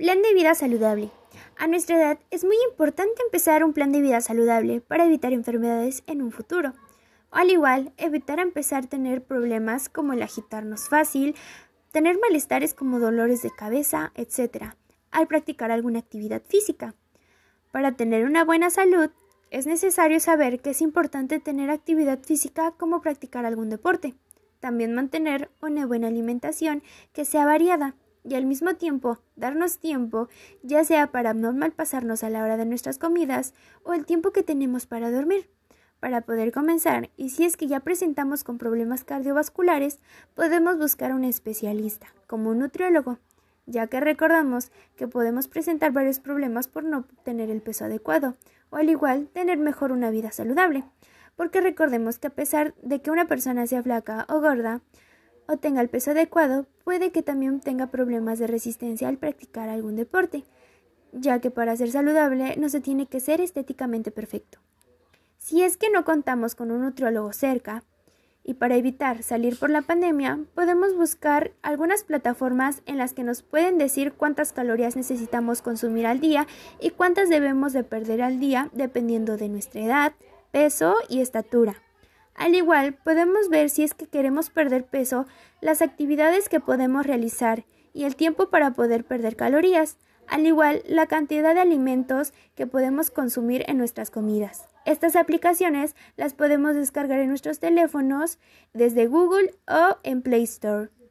Plan de vida saludable. A nuestra edad es muy importante empezar un plan de vida saludable para evitar enfermedades en un futuro. Al igual, evitar empezar a tener problemas como el agitarnos fácil, tener malestares como dolores de cabeza, etc., al practicar alguna actividad física. Para tener una buena salud, es necesario saber que es importante tener actividad física como practicar algún deporte. También mantener una buena alimentación que sea variada y al mismo tiempo darnos tiempo, ya sea para no pasarnos a la hora de nuestras comidas o el tiempo que tenemos para dormir. Para poder comenzar, y si es que ya presentamos con problemas cardiovasculares, podemos buscar un especialista, como un nutriólogo, ya que recordamos que podemos presentar varios problemas por no tener el peso adecuado, o al igual tener mejor una vida saludable, porque recordemos que a pesar de que una persona sea flaca o gorda, o tenga el peso adecuado, puede que también tenga problemas de resistencia al practicar algún deporte, ya que para ser saludable no se tiene que ser estéticamente perfecto. Si es que no contamos con un nutriólogo cerca, y para evitar salir por la pandemia, podemos buscar algunas plataformas en las que nos pueden decir cuántas calorías necesitamos consumir al día y cuántas debemos de perder al día dependiendo de nuestra edad, peso y estatura. Al igual, podemos ver si es que queremos perder peso, las actividades que podemos realizar y el tiempo para poder perder calorías, al igual la cantidad de alimentos que podemos consumir en nuestras comidas. Estas aplicaciones las podemos descargar en nuestros teléfonos desde Google o en Play Store.